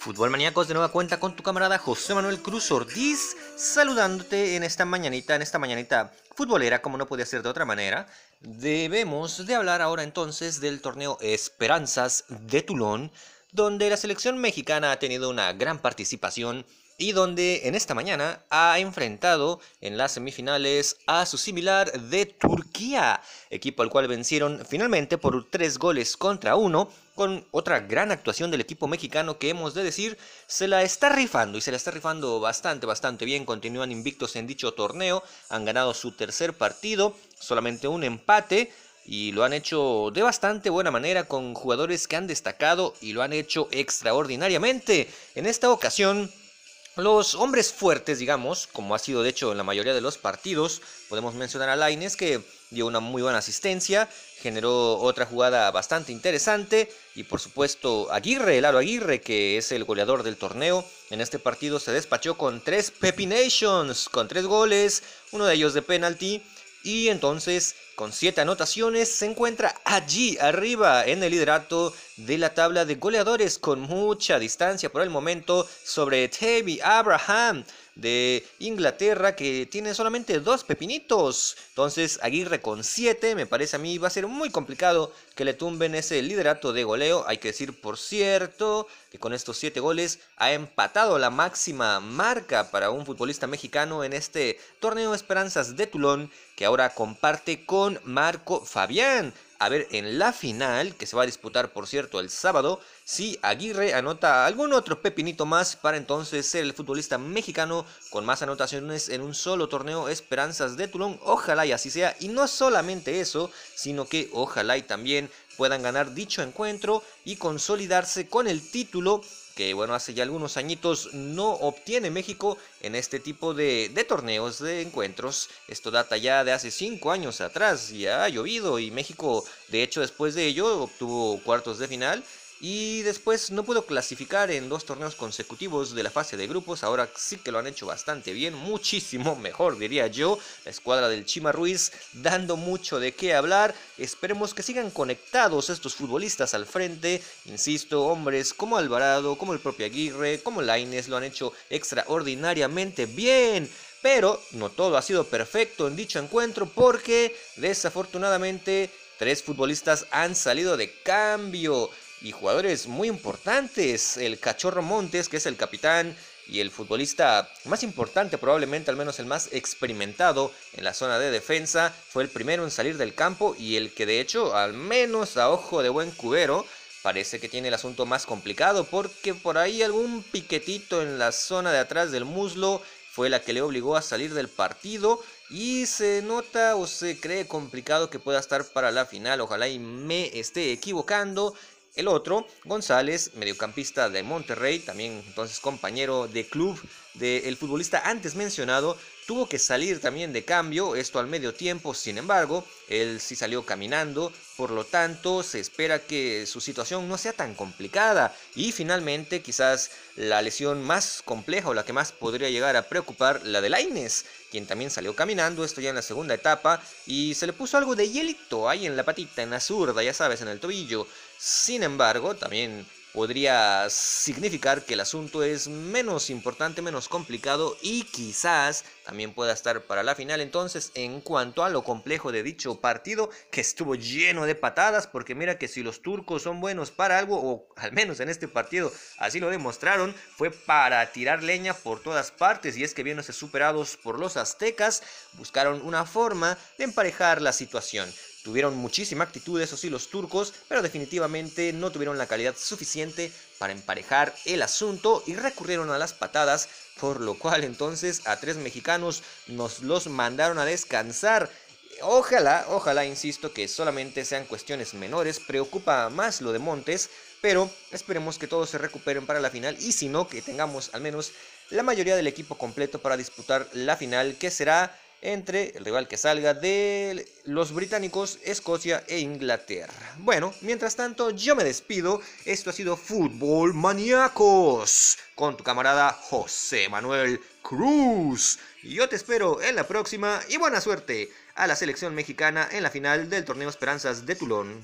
Fútbol Maníacos de nueva cuenta con tu camarada José Manuel Cruz Ortiz, saludándote en esta mañanita, en esta mañanita futbolera, como no podía ser de otra manera. Debemos de hablar ahora entonces del torneo Esperanzas de Tulón, donde la selección mexicana ha tenido una gran participación y donde en esta mañana ha enfrentado en las semifinales a su similar de Turquía, equipo al cual vencieron finalmente por tres goles contra uno, con otra gran actuación del equipo mexicano que hemos de decir se la está rifando y se la está rifando bastante, bastante bien, continúan invictos en dicho torneo, han ganado su tercer partido, solamente un empate, y lo han hecho de bastante buena manera con jugadores que han destacado y lo han hecho extraordinariamente. En esta ocasión los hombres fuertes, digamos, como ha sido de hecho en la mayoría de los partidos, podemos mencionar a Laines que dio una muy buena asistencia, generó otra jugada bastante interesante y por supuesto Aguirre, el Aro Aguirre, que es el goleador del torneo, en este partido se despachó con tres Pepinations, con tres goles, uno de ellos de penalti y entonces con siete anotaciones se encuentra allí arriba en el liderato de la tabla de goleadores con mucha distancia por el momento sobre Tavy Abraham de Inglaterra que tiene solamente dos pepinitos. Entonces Aguirre con 7 me parece a mí va a ser muy complicado que le tumben ese liderato de goleo. Hay que decir por cierto que con estos 7 goles ha empatado la máxima marca para un futbolista mexicano en este torneo Esperanzas de Tulón que ahora comparte con Marco Fabián a ver en la final, que se va a disputar por cierto el sábado, si Aguirre anota algún otro pepinito más para entonces ser el futbolista mexicano con más anotaciones en un solo torneo Esperanzas de Tulón. Ojalá y así sea. Y no solamente eso, sino que ojalá y también puedan ganar dicho encuentro y consolidarse con el título que bueno, hace ya algunos añitos no obtiene México en este tipo de, de, torneos, de encuentros. Esto data ya de hace cinco años atrás, ya ha llovido y México, de hecho, después de ello obtuvo cuartos de final y después no pudo clasificar en dos torneos consecutivos de la fase de grupos. Ahora sí que lo han hecho bastante bien, muchísimo mejor diría yo. La escuadra del Chima Ruiz dando mucho de qué hablar. Esperemos que sigan conectados estos futbolistas al frente. Insisto, hombres como Alvarado, como el propio Aguirre, como Laines lo han hecho extraordinariamente bien. Pero no todo ha sido perfecto en dicho encuentro porque desafortunadamente tres futbolistas han salido de cambio y jugadores muy importantes. El Cachorro Montes, que es el capitán y el futbolista más importante, probablemente al menos el más experimentado en la zona de defensa, fue el primero en salir del campo y el que de hecho, al menos a ojo de buen cubero, parece que tiene el asunto más complicado porque por ahí algún piquetito en la zona de atrás del muslo fue la que le obligó a salir del partido y se nota o se cree complicado que pueda estar para la final. Ojalá y me esté equivocando. El otro, González, mediocampista de Monterrey, también entonces compañero de club del futbolista antes mencionado, tuvo que salir también de cambio, esto al medio tiempo, sin embargo, él sí salió caminando, por lo tanto se espera que su situación no sea tan complicada y finalmente quizás la lesión más compleja o la que más podría llegar a preocupar, la de Laines, quien también salió caminando, esto ya en la segunda etapa, y se le puso algo de hielito ahí en la patita, en la zurda, ya sabes, en el tobillo. Sin embargo, también podría significar que el asunto es menos importante, menos complicado y quizás también pueda estar para la final. Entonces, en cuanto a lo complejo de dicho partido, que estuvo lleno de patadas, porque mira que si los turcos son buenos para algo, o al menos en este partido así lo demostraron, fue para tirar leña por todas partes. Y es que viéndose superados por los aztecas, buscaron una forma de emparejar la situación. Tuvieron muchísima actitud, eso sí, los turcos, pero definitivamente no tuvieron la calidad suficiente para emparejar el asunto y recurrieron a las patadas, por lo cual entonces a tres mexicanos nos los mandaron a descansar. Ojalá, ojalá, insisto, que solamente sean cuestiones menores, preocupa más lo de Montes, pero esperemos que todos se recuperen para la final y si no, que tengamos al menos la mayoría del equipo completo para disputar la final, que será entre el rival que salga de los británicos, Escocia e Inglaterra. Bueno, mientras tanto yo me despido. Esto ha sido Fútbol Maníacos con tu camarada José Manuel Cruz. Yo te espero en la próxima y buena suerte a la selección mexicana en la final del torneo Esperanzas de Tulón.